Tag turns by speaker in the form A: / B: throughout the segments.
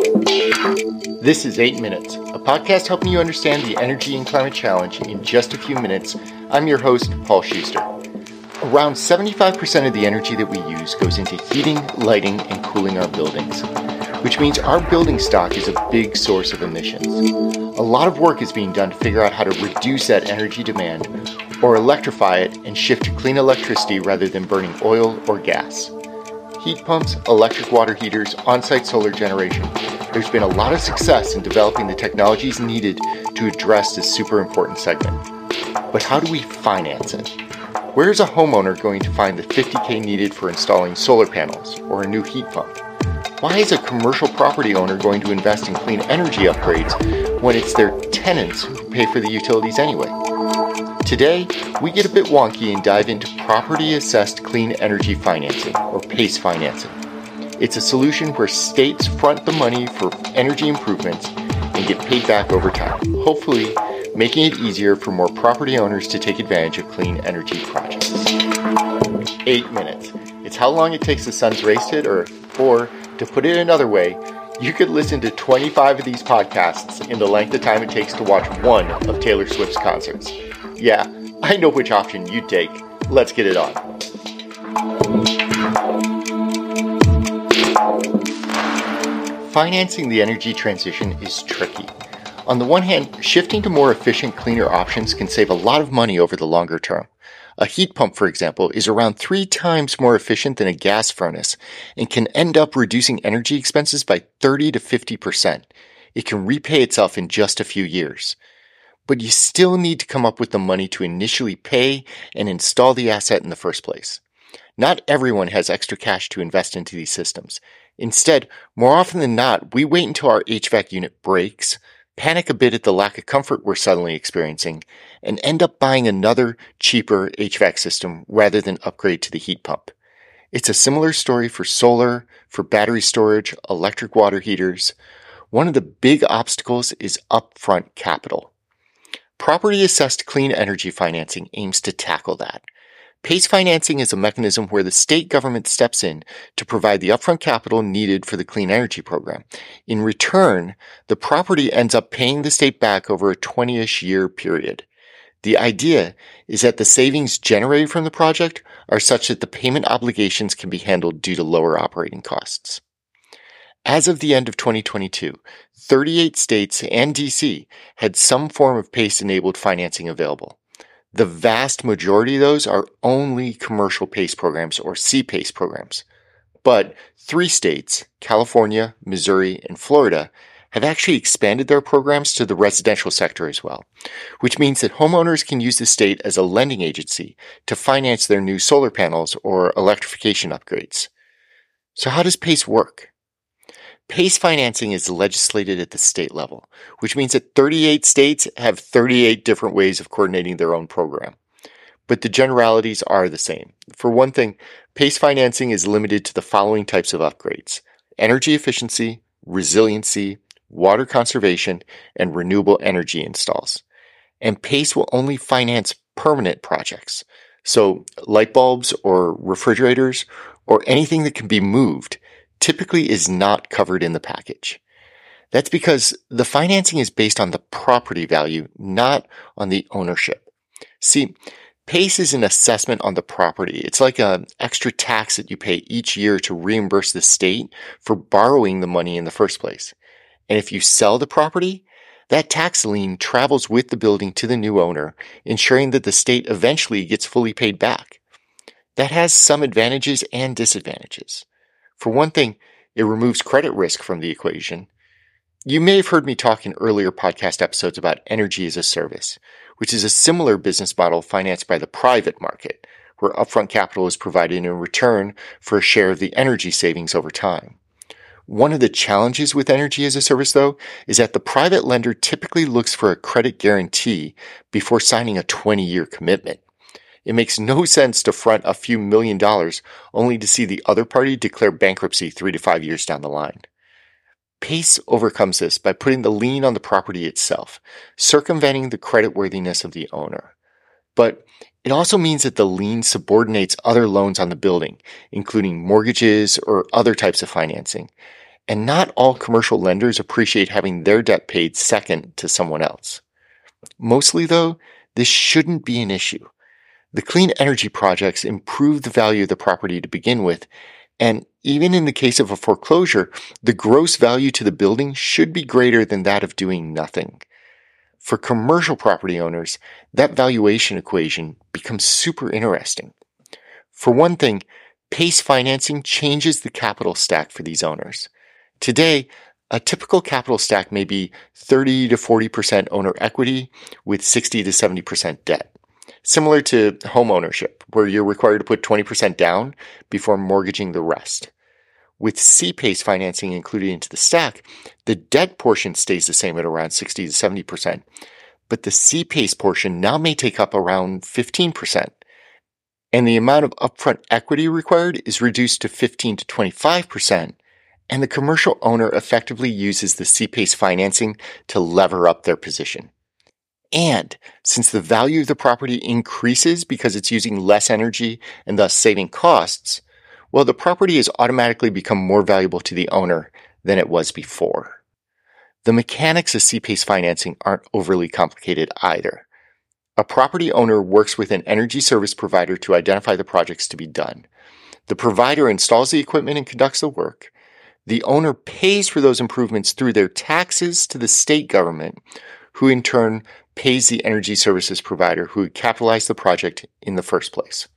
A: This is 8 Minutes, a podcast helping you understand the energy and climate challenge in just a few minutes. I'm your host, Paul Schuster. Around 75% of the energy that we use goes into heating, lighting, and cooling our buildings, which means our building stock is a big source of emissions. A lot of work is being done to figure out how to reduce that energy demand or electrify it and shift to clean electricity rather than burning oil or gas heat pumps, electric water heaters, on site solar generation. There's been a lot of success in developing the technologies needed to address this super important segment. But how do we finance it? Where is a homeowner going to find the 50k needed for installing solar panels or a new heat pump? Why is a commercial property owner going to invest in clean energy upgrades when it's their tenants who pay for the utilities anyway? Today, we get a bit wonky and dive into property assessed clean energy financing, or PACE financing. It's a solution where states front the money for energy improvements and get paid back over time, hopefully, making it easier for more property owners to take advantage of clean energy projects. Eight minutes. It's how long it takes the sun's race to hit Earth, or to put it another way, you could listen to 25 of these podcasts in the length of time it takes to watch one of Taylor Swift's concerts. Yeah, I know which option you'd take. Let's get it on. Financing the energy transition is tricky. On the one hand, shifting to more efficient, cleaner options can save a lot of money over the longer term. A heat pump, for example, is around three times more efficient than a gas furnace and can end up reducing energy expenses by 30 to 50%. It can repay itself in just a few years but you still need to come up with the money to initially pay and install the asset in the first place. Not everyone has extra cash to invest into these systems. Instead, more often than not, we wait until our HVAC unit breaks, panic a bit at the lack of comfort we're suddenly experiencing, and end up buying another, cheaper HVAC system rather than upgrade to the heat pump. It's a similar story for solar, for battery storage, electric water heaters. One of the big obstacles is upfront capital. Property assessed clean energy financing aims to tackle that. PACE financing is a mechanism where the state government steps in to provide the upfront capital needed for the clean energy program. In return, the property ends up paying the state back over a 20-ish year period. The idea is that the savings generated from the project are such that the payment obligations can be handled due to lower operating costs. As of the end of 2022, 38 states and DC had some form of PACE enabled financing available. The vast majority of those are only commercial PACE programs or CPACE programs. But three states, California, Missouri, and Florida, have actually expanded their programs to the residential sector as well, which means that homeowners can use the state as a lending agency to finance their new solar panels or electrification upgrades. So how does PACE work? PACE financing is legislated at the state level, which means that 38 states have 38 different ways of coordinating their own program. But the generalities are the same. For one thing, PACE financing is limited to the following types of upgrades energy efficiency, resiliency, water conservation, and renewable energy installs. And PACE will only finance permanent projects. So light bulbs or refrigerators or anything that can be moved typically is not covered in the package. That's because the financing is based on the property value, not on the ownership. See, PACE is an assessment on the property. It's like an extra tax that you pay each year to reimburse the state for borrowing the money in the first place. And if you sell the property, that tax lien travels with the building to the new owner, ensuring that the state eventually gets fully paid back. That has some advantages and disadvantages. For one thing, it removes credit risk from the equation. You may have heard me talk in earlier podcast episodes about energy as a service, which is a similar business model financed by the private market, where upfront capital is provided in return for a share of the energy savings over time. One of the challenges with energy as a service, though, is that the private lender typically looks for a credit guarantee before signing a 20 year commitment. It makes no sense to front a few million dollars only to see the other party declare bankruptcy three to five years down the line. Pace overcomes this by putting the lien on the property itself, circumventing the creditworthiness of the owner. But it also means that the lien subordinates other loans on the building, including mortgages or other types of financing. and not all commercial lenders appreciate having their debt paid second to someone else. Mostly though, this shouldn't be an issue. The clean energy projects improve the value of the property to begin with, and even in the case of a foreclosure, the gross value to the building should be greater than that of doing nothing. For commercial property owners, that valuation equation becomes super interesting. For one thing, PACE financing changes the capital stack for these owners. Today, a typical capital stack may be 30 to 40% owner equity with 60 to 70% debt. Similar to home ownership, where you're required to put 20% down before mortgaging the rest. With CPACE financing included into the stack, the debt portion stays the same at around 60 to 70%, but the CPACE portion now may take up around 15%. And the amount of upfront equity required is reduced to 15 to 25%, and the commercial owner effectively uses the CPACE financing to lever up their position. And since the value of the property increases because it's using less energy and thus saving costs, well, the property has automatically become more valuable to the owner than it was before. The mechanics of CPACE financing aren't overly complicated either. A property owner works with an energy service provider to identify the projects to be done. The provider installs the equipment and conducts the work. The owner pays for those improvements through their taxes to the state government, who in turn pays the energy services provider who capitalized the project in the first place.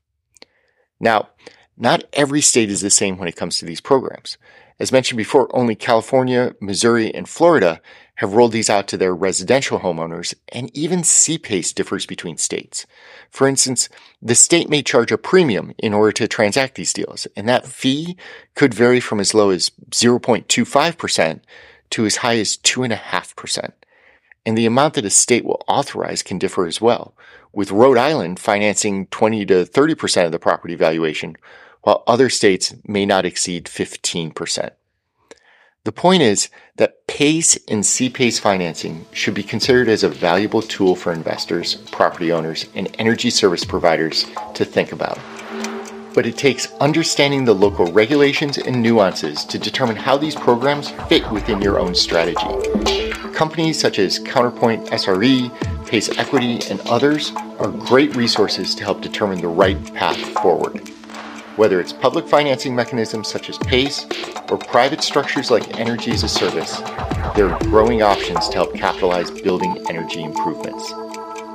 A: Now, not every state is the same when it comes to these programs. As mentioned before, only California, Missouri, and Florida have rolled these out to their residential homeowners, and even CPACE differs between states. For instance, the state may charge a premium in order to transact these deals, and that fee could vary from as low as 0.25% to as high as 2.5%. And the amount that a state will authorize can differ as well, with Rhode Island financing 20 to 30% of the property valuation, while other states may not exceed 15%. The point is that PACE and CPACE financing should be considered as a valuable tool for investors, property owners, and energy service providers to think about. But it takes understanding the local regulations and nuances to determine how these programs fit within your own strategy. Companies such as Counterpointe SRE, Pace Equity, and others are great resources to help determine the right path forward. Whether it's public financing mechanisms such as PACE or private structures like Energy as a Service, there are growing options to help capitalize building energy improvements.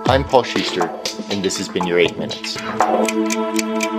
A: I'm Paul Schuster, and this has been your 8 Minutes.